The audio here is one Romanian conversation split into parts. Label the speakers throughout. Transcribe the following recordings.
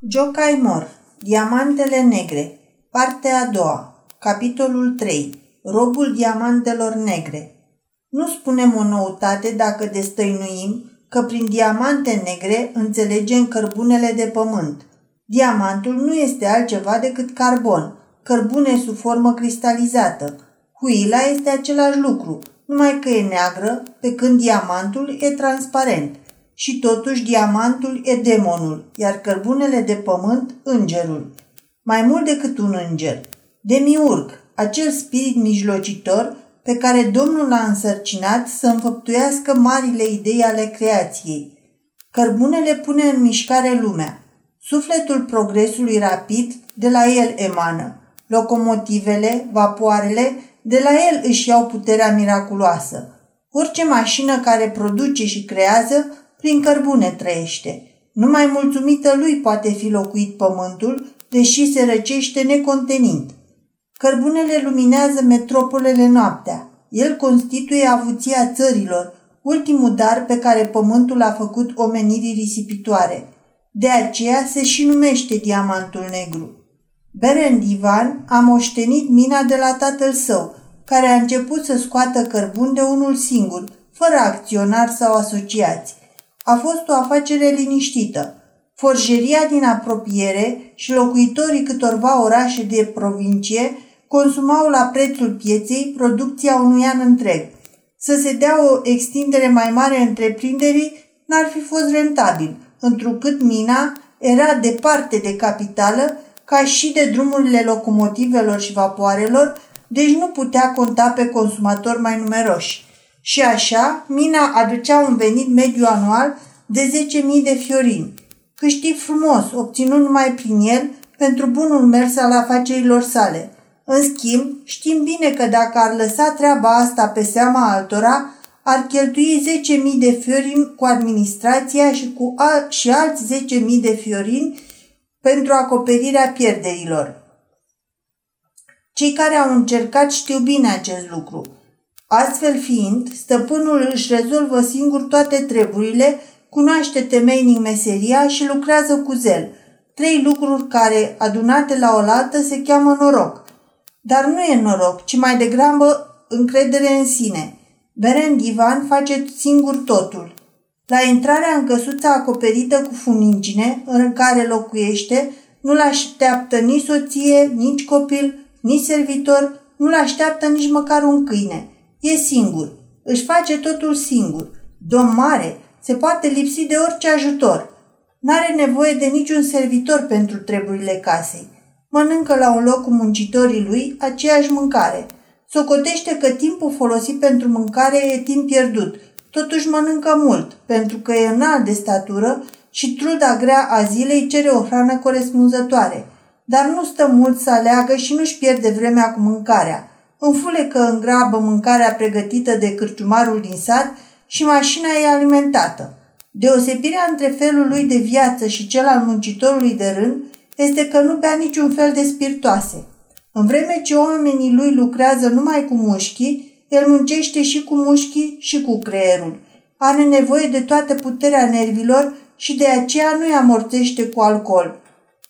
Speaker 1: Jocai Mor, Diamantele negre, partea a doua, capitolul 3, Robul diamantelor negre. Nu spunem o noutate dacă destăinuim că prin diamante negre înțelegem cărbunele de pământ. Diamantul nu este altceva decât carbon, cărbune sub formă cristalizată. Huila este același lucru, numai că e neagră, pe când diamantul e transparent – și totuși diamantul e demonul, iar cărbunele de pământ îngerul. Mai mult decât un înger. Demiurg, acel spirit mijlocitor pe care Domnul l-a însărcinat să înfăptuiască marile idei ale creației. Cărbunele pune în mișcare lumea. Sufletul progresului rapid de la el emană. Locomotivele, vapoarele, de la el își iau puterea miraculoasă. Orice mașină care produce și creează prin cărbune trăiește. Numai mulțumită lui poate fi locuit pământul, deși se răcește necontenind. Cărbunele luminează metropolele noaptea. El constituie avuția țărilor, ultimul dar pe care pământul a făcut omenirii risipitoare. De aceea se și numește diamantul negru. Berend Ivan a moștenit mina de la tatăl său, care a început să scoată cărbun de unul singur, fără acționar sau asociați – a fost o afacere liniștită. Forjeria din apropiere și locuitorii câtorva orașe de provincie consumau la prețul pieței producția unui an întreg. Să se dea o extindere mai mare întreprinderii n-ar fi fost rentabil, întrucât mina era departe de capitală ca și de drumurile locomotivelor și vapoarelor, deci nu putea conta pe consumatori mai numeroși. Și așa, mina aducea un venit mediu anual de 10.000 de fiorini. Câștig frumos, obținut numai prin el, pentru bunul mers al afacerilor sale. În schimb, știm bine că dacă ar lăsa treaba asta pe seama altora, ar cheltui 10.000 de fiorini cu administrația și, cu al- și alți 10.000 de fiorini pentru acoperirea pierderilor. Cei care au încercat știu bine acest lucru – Astfel fiind, stăpânul își rezolvă singur toate treburile, cunoaște temeinic meseria și lucrează cu zel. Trei lucruri care, adunate la oaltă, se cheamă noroc. Dar nu e noroc, ci mai degrabă încredere în sine. Berend Ivan face singur totul. La intrarea în căsuța acoperită cu funingine, în care locuiește, nu-l așteaptă nici soție, nici copil, nici servitor, nu-l așteaptă nici măcar un câine – E singur. Își face totul singur. Domn mare, se poate lipsi de orice ajutor. N-are nevoie de niciun servitor pentru treburile casei. Mănâncă la un loc cu muncitorii lui aceeași mâncare. Socotește că timpul folosit pentru mâncare e timp pierdut. Totuși mănâncă mult, pentru că e înalt de statură și truda grea a zilei cere o hrană corespunzătoare. Dar nu stă mult să aleagă și nu-și pierde vremea cu mâncarea – înfulecă în grabă mâncarea pregătită de cârciumarul din sat și mașina e alimentată. Deosebirea între felul lui de viață și cel al muncitorului de rând este că nu bea niciun fel de spiritoase. În vreme ce oamenii lui lucrează numai cu mușchii, el muncește și cu mușchii și cu creierul. Are nevoie de toată puterea nervilor și de aceea nu-i amorțește cu alcool.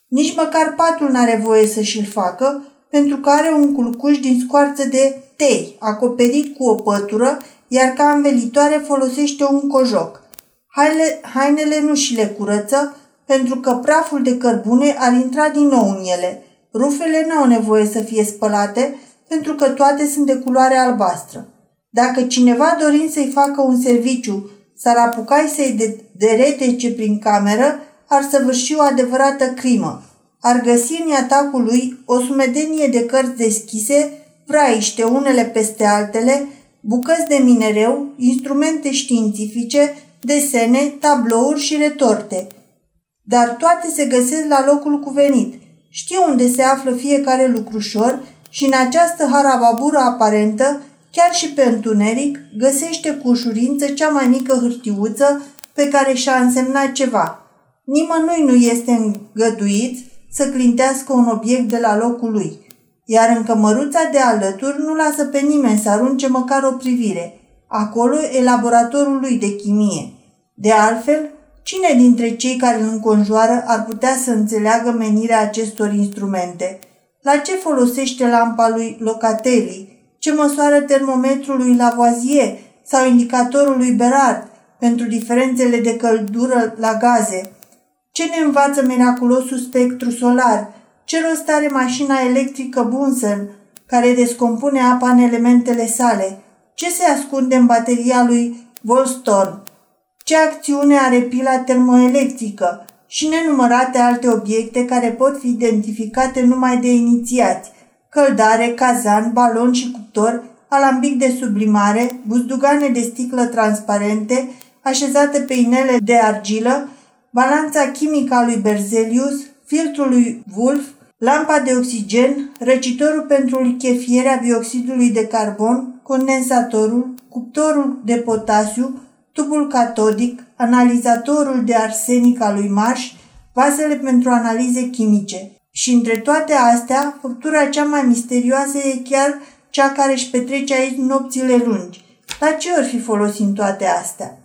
Speaker 1: Nici măcar patul n-are voie să și-l facă, pentru că are un culcuș din scoarță de tei, acoperit cu o pătură, iar ca învelitoare folosește un cojoc. Haile, hainele nu și le curăță, pentru că praful de cărbune ar intra din nou în ele. Rufele nu au nevoie să fie spălate, pentru că toate sunt de culoare albastră. Dacă cineva dorind să-i facă un serviciu s-ar apucai să-i deretece prin cameră, ar săvârși o adevărată crimă ar găsi în atacul lui o sumedenie de cărți deschise, vraiște unele peste altele, bucăți de minereu, instrumente științifice, desene, tablouri și retorte. Dar toate se găsesc la locul cuvenit. Știe unde se află fiecare lucrușor și în această harababură aparentă, chiar și pe întuneric, găsește cu ușurință cea mai mică hârtiuță pe care și-a însemnat ceva. Nimănui nu este îngăduit să clintească un obiect de la locul lui, iar în cămăruța de alături nu lasă pe nimeni să arunce măcar o privire. Acolo e laboratorul lui de chimie. De altfel, Cine dintre cei care îl înconjoară ar putea să înțeleagă menirea acestor instrumente? La ce folosește lampa lui Locatelli? Ce măsoară termometrul lui Lavoisier sau indicatorul lui Berard pentru diferențele de căldură la gaze? Ce ne învață miraculosul spectru solar? Ce rost are mașina electrică Bunsen, care descompune apa în elementele sale? Ce se ascunde în bateria lui Volstorn? Ce acțiune are pila termoelectrică? Și nenumărate alte obiecte care pot fi identificate numai de inițiați. Căldare, cazan, balon și cuptor, alambic de sublimare, buzdugane de sticlă transparente, așezate pe inele de argilă, balanța chimică a lui Berzelius, filtrul lui Wolf, lampa de oxigen, răcitorul pentru lichefierea bioxidului de carbon, condensatorul, cuptorul de potasiu, tubul catodic, analizatorul de arsenic al lui Marș, vasele pentru analize chimice. Și între toate astea, făptura cea mai misterioasă e chiar cea care își petrece aici nopțile lungi. La ce ori fi folosind toate astea?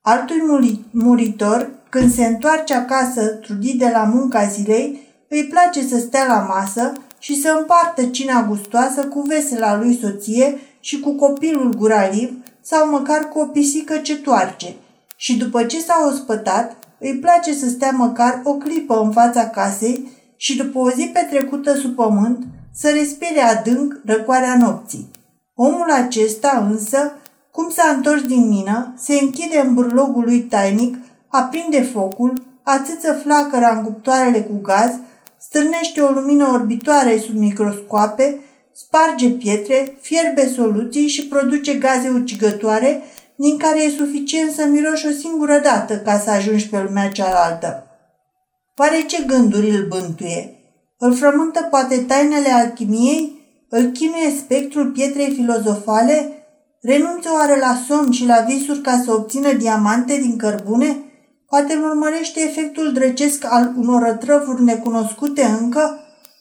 Speaker 1: Altul muritor, când se întoarce acasă trudit de la munca zilei, îi place să stea la masă și să împartă cina gustoasă cu vesela lui soție și cu copilul guraliv sau măcar cu o pisică ce toarce. Și după ce s-a ospătat, îi place să stea măcar o clipă în fața casei și după o zi petrecută sub pământ să respire adânc răcoarea nopții. Omul acesta însă, cum s-a întors din mină, se închide în burlogul lui tainic, aprinde focul, ațâță flacăra în cuptoarele cu gaz, stârnește o lumină orbitoare sub microscoape, sparge pietre, fierbe soluții și produce gaze ucigătoare, din care e suficient să miroși o singură dată ca să ajungi pe lumea cealaltă. Oare ce gânduri îl bântuie? Îl frământă poate tainele alchimiei? Îl chinuie spectrul pietrei filozofale? Renunță oare la somn și la visuri ca să obțină diamante din cărbune? Poate îl urmărește efectul drăcesc al unor rătrăvuri necunoscute încă?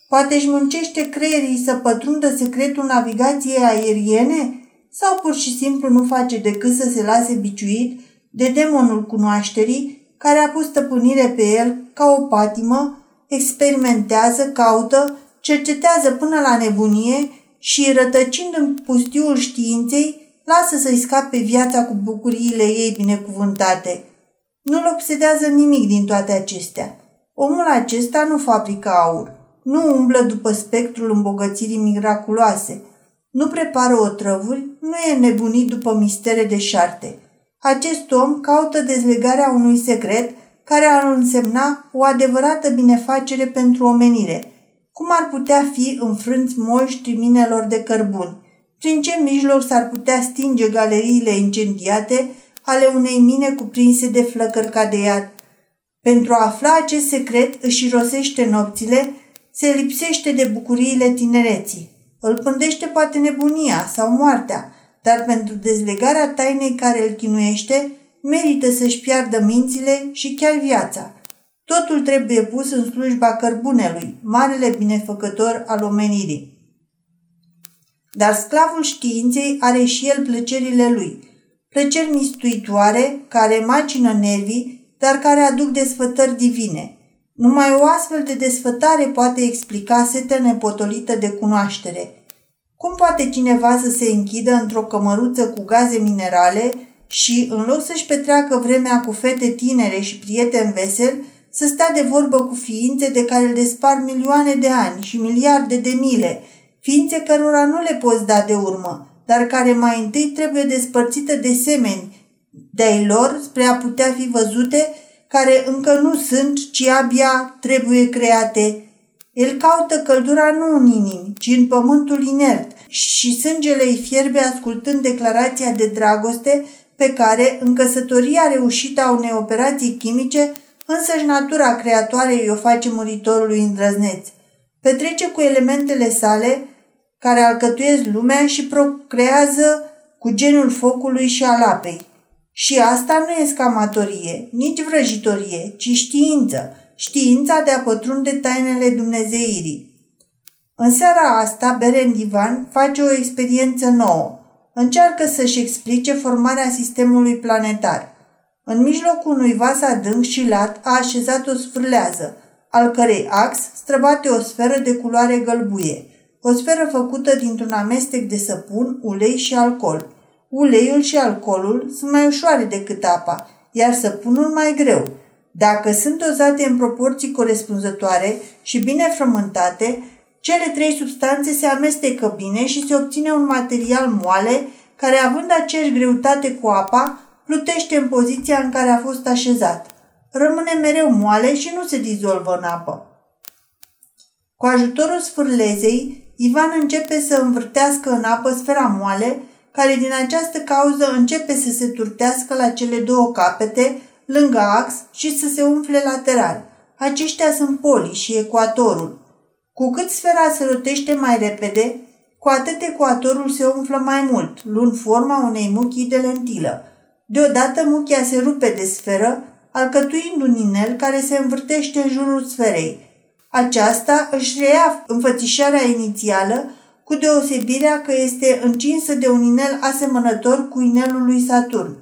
Speaker 1: Poate își muncește creierii să pătrundă secretul navigației aeriene? Sau pur și simplu nu face decât să se lase biciuit de demonul cunoașterii care a pus stăpânire pe el ca o patimă, experimentează, caută, cercetează până la nebunie și, rătăcind în pustiul științei, lasă să-i scape viața cu bucuriile ei binecuvântate. Nu-l obsedează nimic din toate acestea. Omul acesta nu fabrică aur, nu umblă după spectrul îmbogățirii miraculoase, nu prepară otrăvuri, nu e nebunit după mistere de șarte. Acest om caută dezlegarea unui secret care ar însemna o adevărată binefacere pentru omenire. Cum ar putea fi înfrânți moști minelor de cărbuni? Prin ce mijloc s-ar putea stinge galeriile incendiate ale unei mine cuprinse de flăcări ca de iad? Pentru a afla acest secret își rosește nopțile se lipsește de bucuriile tinereții. Îl pândește poate nebunia sau moartea, dar pentru dezlegarea tainei care îl chinuiește, merită să-și piardă mințile și chiar viața. Totul trebuie pus în slujba cărbunelui, marele binefăcător al omenirii. Dar sclavul științei are și el plăcerile lui, plăceri mistuitoare care macină nervii, dar care aduc desfătări divine – numai o astfel de desfătare poate explica setea nepotolită de cunoaștere. Cum poate cineva să se închidă într-o cămăruță cu gaze minerale și, în loc să-și petreacă vremea cu fete tinere și prieteni veseli, să stea de vorbă cu ființe de care îl despar milioane de ani și miliarde de mile, ființe cărora nu le poți da de urmă, dar care mai întâi trebuie despărțită de semeni de-ai lor spre a putea fi văzute care încă nu sunt, ci abia trebuie create. El caută căldura nu în inimi, ci în pământul inert și sângele îi fierbe ascultând declarația de dragoste pe care, în căsătoria reușită a unei operații chimice, însăși natura creatoare îi o face muritorului îndrăzneț. Petrece cu elementele sale, care alcătuiesc lumea și procrează cu genul focului și al apei. Și asta nu e scamatorie, nici vrăjitorie, ci știință, știința de a pătrunde tainele dumnezeirii. În seara asta, Beren Divan face o experiență nouă. Încearcă să-și explice formarea sistemului planetar. În mijlocul unui vas adânc și lat a așezat o sfârlează, al cărei ax străbate o sferă de culoare gălbuie, o sferă făcută dintr-un amestec de săpun, ulei și alcool. Uleiul și alcoolul sunt mai ușoare decât apa, iar săpunul mai greu. Dacă sunt dozate în proporții corespunzătoare și bine frământate, cele trei substanțe se amestecă bine și se obține un material moale care, având aceeași greutate cu apa, plutește în poziția în care a fost așezat. Rămâne mereu moale și nu se dizolvă în apă. Cu ajutorul sfârlezei, Ivan începe să învârtească în apă sfera moale, care din această cauză începe să se turtească la cele două capete, lângă ax și să se umfle lateral. Aceștia sunt poli și ecuatorul. Cu cât sfera se rotește mai repede, cu atât ecuatorul se umflă mai mult, luând forma unei muchii de lentilă. Deodată muchia se rupe de sferă, alcătuind un inel care se învârtește în jurul sferei. Aceasta își reia înfățișarea inițială, cu deosebirea că este încinsă de un inel asemănător cu inelul lui Saturn.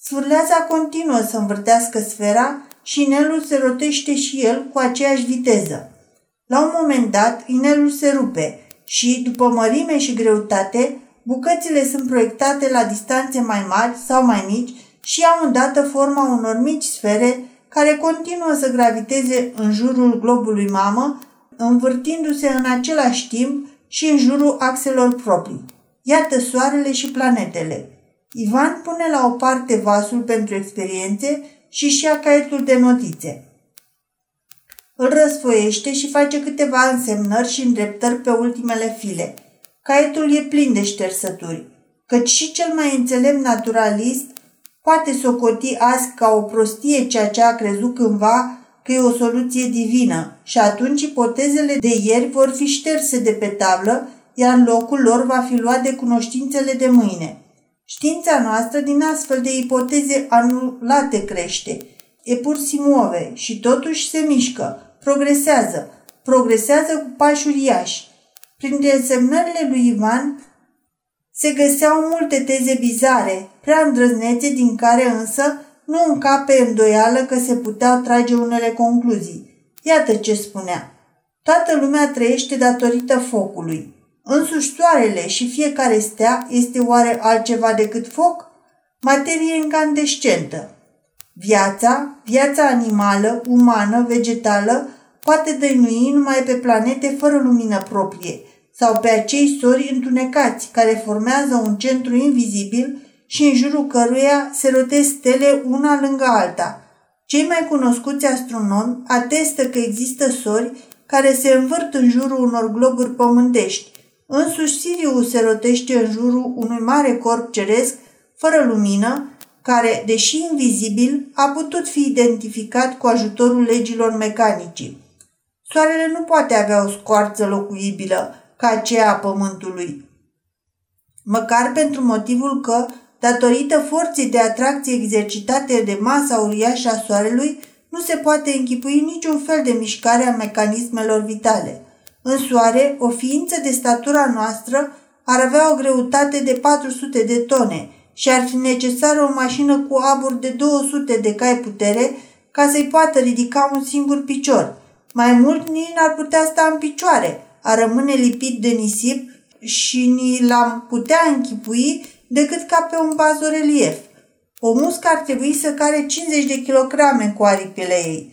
Speaker 1: Sfârleața continuă să învârtească sfera și inelul se rotește și el cu aceeași viteză. La un moment dat, inelul se rupe și, după mărime și greutate, bucățile sunt proiectate la distanțe mai mari sau mai mici și au îndată forma unor mici sfere care continuă să graviteze în jurul globului mamă, învârtindu-se în același timp și în jurul axelor proprii. Iată soarele și planetele. Ivan pune la o parte vasul pentru experiențe și și ia caietul de notițe. Îl răsfoiește și face câteva însemnări și îndreptări pe ultimele file. Caietul e plin de ștersături, căci și cel mai înțelept naturalist poate socoti azi ca o prostie ceea ce a crezut cândva că e o soluție divină și atunci ipotezele de ieri vor fi șterse de pe tablă, iar locul lor va fi luat de cunoștințele de mâine. Știința noastră din astfel de ipoteze anulate crește. E pur si muove și totuși se mișcă, progresează, progresează cu pași uriași. Prin desemnările lui Ivan se găseau multe teze bizare, prea îndrăznețe, din care însă nu încape îndoială că se puteau trage unele concluzii. Iată ce spunea. Toată lumea trăiește datorită focului. Însuși soarele și fiecare stea este oare altceva decât foc? Materie incandescentă. Viața, viața animală, umană, vegetală, poate dăinui numai pe planete fără lumină proprie sau pe acei sori întunecați care formează un centru invizibil și în jurul căruia se rotesc stele una lângă alta. Cei mai cunoscuți astronomi atestă că există sori care se învârt în jurul unor globuri pământești. Însuși Sirius se rotește în jurul unui mare corp ceresc, fără lumină, care, deși invizibil, a putut fi identificat cu ajutorul legilor mecanice. Soarele nu poate avea o scoarță locuibilă ca aceea a Pământului, măcar pentru motivul că datorită forței de atracție exercitate de masa uriașă a Soarelui, nu se poate închipui niciun fel de mișcare a mecanismelor vitale. În Soare, o ființă de statura noastră ar avea o greutate de 400 de tone și ar fi necesară o mașină cu abur de 200 de cai putere ca să-i poată ridica un singur picior. Mai mult nici n-ar putea sta în picioare, a rămâne lipit de nisip și ni l-am putea închipui decât ca pe un bazorelief. O muscă ar trebui să care 50 de kilograme cu aripile ei.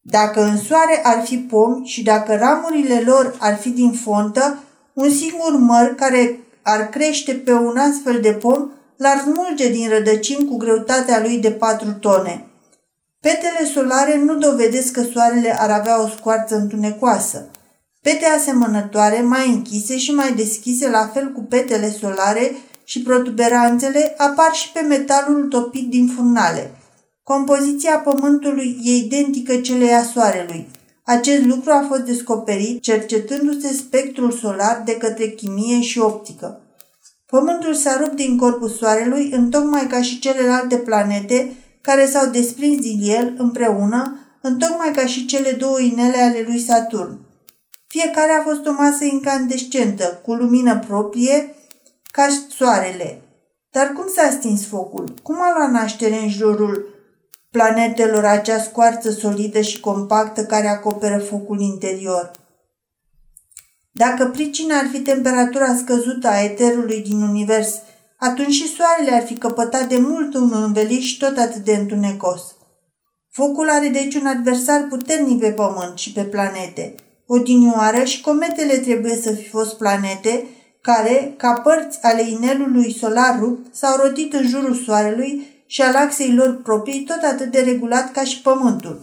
Speaker 1: Dacă în soare ar fi pomi și dacă ramurile lor ar fi din fontă, un singur măr care ar crește pe un astfel de pom l-ar smulge din rădăcini cu greutatea lui de 4 tone. Petele solare nu dovedesc că soarele ar avea o scoarță întunecoasă. Pete asemănătoare, mai închise și mai deschise, la fel cu petele solare, și protuberanțele apar și pe metalul topit din furnale. Compoziția pământului e identică celei a soarelui. Acest lucru a fost descoperit cercetându-se spectrul solar de către chimie și optică. Pământul s-a rupt din corpul soarelui întocmai ca și celelalte planete care s-au desprins din el împreună, întocmai ca și cele două inele ale lui Saturn. Fiecare a fost o masă incandescentă, cu lumină proprie, ca soarele. Dar cum s-a stins focul? Cum a luat naștere în jurul planetelor acea scoarță solidă și compactă care acoperă focul interior. Dacă pricina ar fi temperatura scăzută a eterului din univers, atunci și soarele ar fi căpătat de mult un înveliș tot atât de întunecos. Focul are deci un adversar puternic pe pământ și pe planete. Odinioară și cometele trebuie să fi fost planete care, ca părți ale inelului solar rupt, s-au rotit în jurul soarelui și al axei lor proprii tot atât de regulat ca și pământul.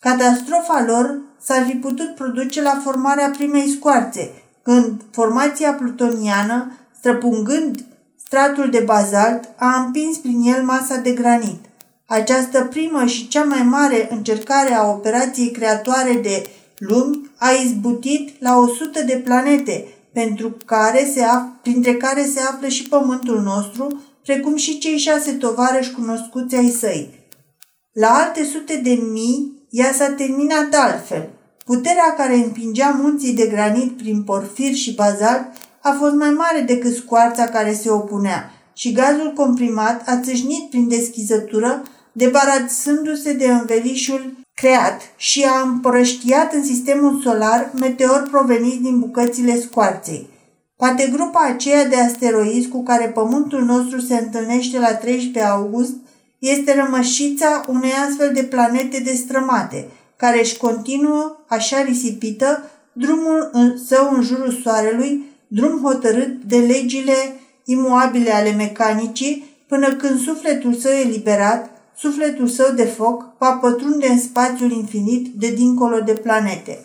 Speaker 1: Catastrofa lor s-ar fi putut produce la formarea primei scoarțe, când formația plutoniană, străpungând stratul de bazalt, a împins prin el masa de granit. Această primă și cea mai mare încercare a operației creatoare de lumi a izbutit la 100 de planete, pentru care se af- printre care se află și pământul nostru, precum și cei șase tovarăși cunoscuți ai săi. La alte sute de mii, ea s-a terminat altfel. Puterea care împingea munții de granit prin porfir și bazalt a fost mai mare decât scoarța care se opunea și gazul comprimat a țâșnit prin deschizătură, debarasându-se de învelișul creat și a împrăștiat în sistemul solar meteori proveniți din bucățile scoarței. Poate grupa aceea de asteroizi cu care Pământul nostru se întâlnește la 13 august este rămășița unei astfel de planete destrămate, care își continuă, așa risipită, drumul său în jurul Soarelui, drum hotărât de legile imuabile ale mecanicii, până când sufletul său eliberat, sufletul său de foc, va pătrunde în spațiul infinit de dincolo de planete.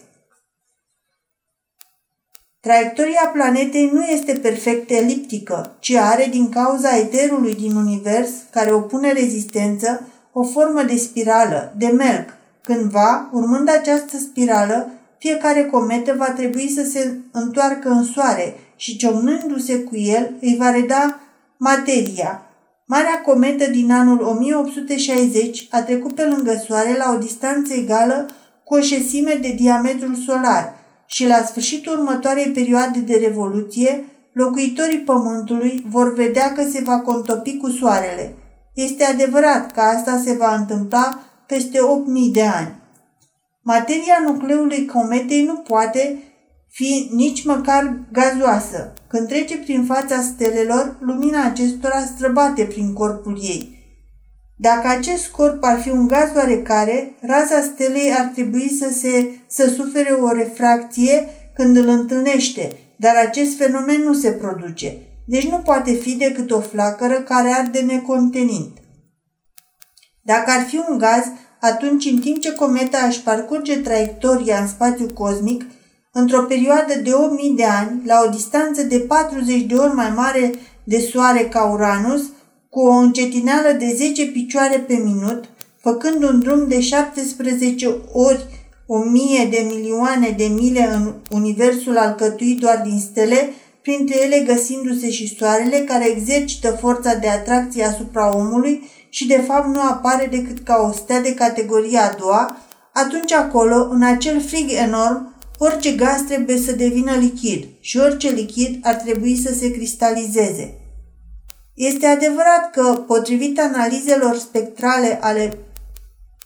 Speaker 1: Traiectoria planetei nu este perfect eliptică, ci are, din cauza eterului din univers, care opune rezistență, o formă de spirală, de melc. Cândva, urmând această spirală, fiecare cometă va trebui să se întoarcă în soare și ciocnându-se cu el îi va reda materia. Marea cometă din anul 1860 a trecut pe lângă soare la o distanță egală cu o șesime de diametrul solar – și la sfârșitul următoarei perioade de revoluție, locuitorii pământului vor vedea că se va contopi cu soarele. Este adevărat că asta se va întâmpla peste 8.000 de ani. Materia nucleului cometei nu poate fi nici măcar gazoasă. Când trece prin fața stelelor, lumina acestora străbate prin corpul ei – dacă acest corp ar fi un gaz oarecare, raza stelei ar trebui să, se, să sufere o refracție când îl întâlnește, dar acest fenomen nu se produce. Deci nu poate fi decât o flacără care arde necontenind. Dacă ar fi un gaz, atunci în timp ce cometa își parcurge traiectoria în spațiu cosmic, într-o perioadă de 8000 de ani, la o distanță de 40 de ori mai mare de soare ca Uranus, cu o încetineală de 10 picioare pe minut, făcând un drum de 17 ori o mie de milioane de mile în universul alcătuit doar din stele, printre ele găsindu-se și soarele care exercită forța de atracție asupra omului și de fapt nu apare decât ca o stea de categoria a doua, atunci acolo, în acel frig enorm, orice gaz trebuie să devină lichid și orice lichid ar trebui să se cristalizeze. Este adevărat că, potrivit analizelor spectrale ale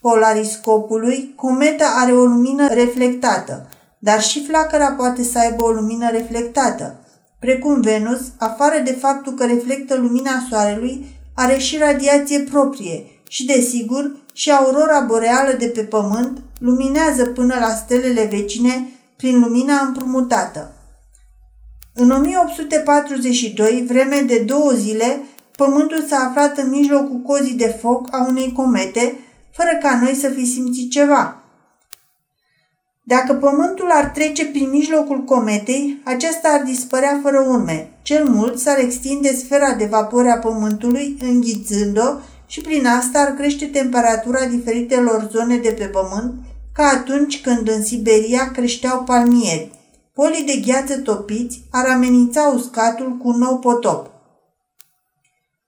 Speaker 1: polariscopului, cometa are o lumină reflectată, dar și flacăra poate să aibă o lumină reflectată. Precum Venus, afară de faptul că reflectă lumina Soarelui, are și radiație proprie și, desigur, și aurora boreală de pe Pământ luminează până la stelele vecine prin lumina împrumutată. În 1842, vreme de două zile, Pământul s-a aflat în mijlocul cozii de foc a unei comete, fără ca noi să fi simțit ceva. Dacă Pământul ar trece prin mijlocul cometei, acesta ar dispărea fără urme. Cel mult s-ar extinde sfera de vapori a Pământului, înghițând-o și prin asta ar crește temperatura diferitelor zone de pe Pământ, ca atunci când în Siberia creșteau palmieri. Polii de gheață topiți ar amenința uscatul cu un nou potop.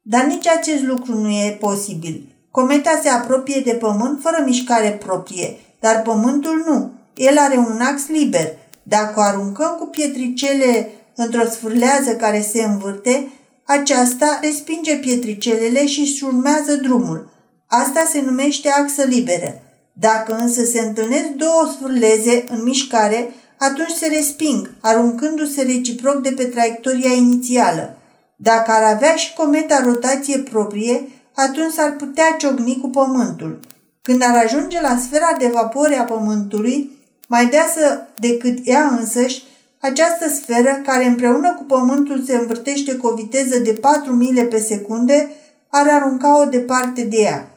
Speaker 1: Dar nici acest lucru nu e posibil. Cometa se apropie de Pământ fără mișcare proprie, dar Pământul nu. El are un ax liber. Dacă o aruncăm cu pietricele într-o sfârlează care se învârte, aceasta respinge pietricelele și își urmează drumul. Asta se numește axă liberă. Dacă însă se întâlnesc două sfârleze în mișcare, atunci se resping, aruncându-se reciproc de pe traiectoria inițială. Dacă ar avea și cometa rotație proprie, atunci s-ar putea ciocni cu Pământul. Când ar ajunge la sfera de vapore a Pământului, mai deasă decât ea însăși, această sferă, care împreună cu Pământul se învârtește cu o viteză de 4 mile pe secunde, ar arunca-o departe de ea.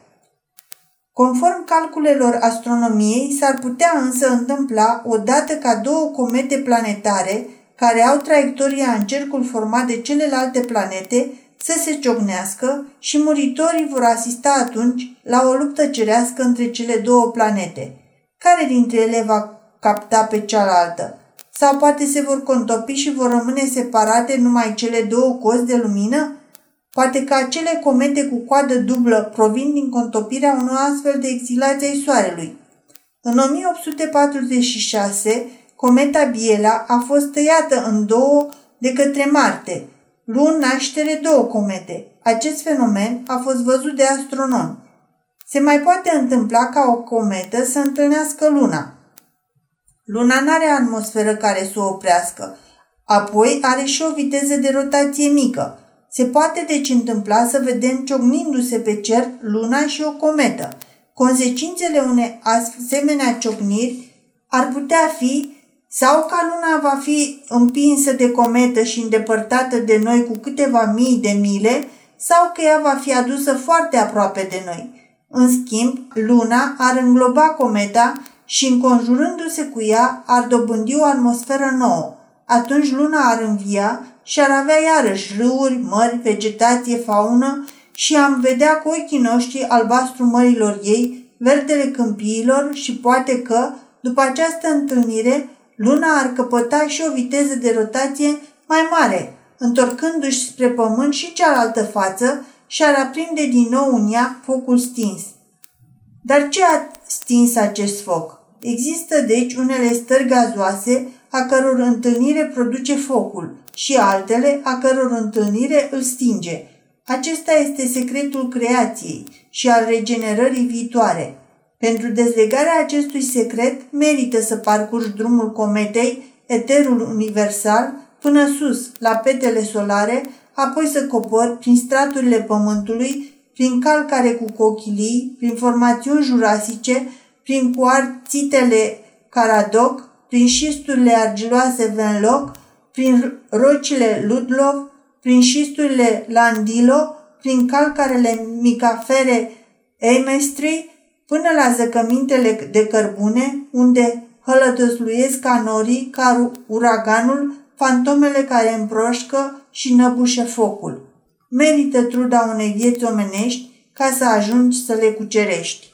Speaker 1: Conform calculelor astronomiei, s-ar putea însă întâmpla odată ca două comete planetare, care au traiectoria în cercul format de celelalte planete, să se ciocnească și muritorii vor asista atunci la o luptă cerească între cele două planete. Care dintre ele va capta pe cealaltă? Sau poate se vor contopi și vor rămâne separate numai cele două cozi de lumină? Poate că acele comete cu coadă dublă provin din contopirea unui astfel de exilație ai Soarelui. În 1846, cometa Biela a fost tăiată în două de către Marte, luând naștere două comete. Acest fenomen a fost văzut de astronomi. Se mai poate întâmpla ca o cometă să întâlnească Luna. Luna nu are atmosferă care să o oprească, apoi are și o viteză de rotație mică. Se poate deci întâmpla să vedem ciocnindu-se pe cer luna și o cometă. Consecințele unei asemenea ciocniri ar putea fi sau ca luna va fi împinsă de cometă și îndepărtată de noi cu câteva mii de mile, sau că ea va fi adusă foarte aproape de noi. În schimb, luna ar îngloba cometa și înconjurându-se cu ea ar dobândi o atmosferă nouă. Atunci luna ar învia și ar avea iarăși râuri, mări, vegetație, faună și am vedea cu ochii noștri albastru mărilor ei, verdele câmpiilor și poate că, după această întâlnire, luna ar căpăta și o viteză de rotație mai mare, întorcându-și spre pământ și cealaltă față și ar aprinde din nou în ea focul stins. Dar ce a stins acest foc? Există deci unele stări gazoase a căror întâlnire produce focul și altele a căror întâlnire îl stinge. Acesta este secretul creației și al regenerării viitoare. Pentru dezlegarea acestui secret merită să parcurgi drumul cometei, eterul universal, până sus, la petele solare, apoi să cobori prin straturile pământului, prin calcare cu cochilii, prin formațiuni jurasice, prin cuarțitele Caradoc, prin șisturile argiloase Venloc, prin rocile Ludlov, prin șisturile Landilo, prin calcarele micafere Eimestri, până la zăcămintele de cărbune, unde hălătăsluiesc ca norii, ca uraganul, fantomele care împroșcă și năbușe focul. Merită truda unei vieți omenești ca să ajungi să le cucerești.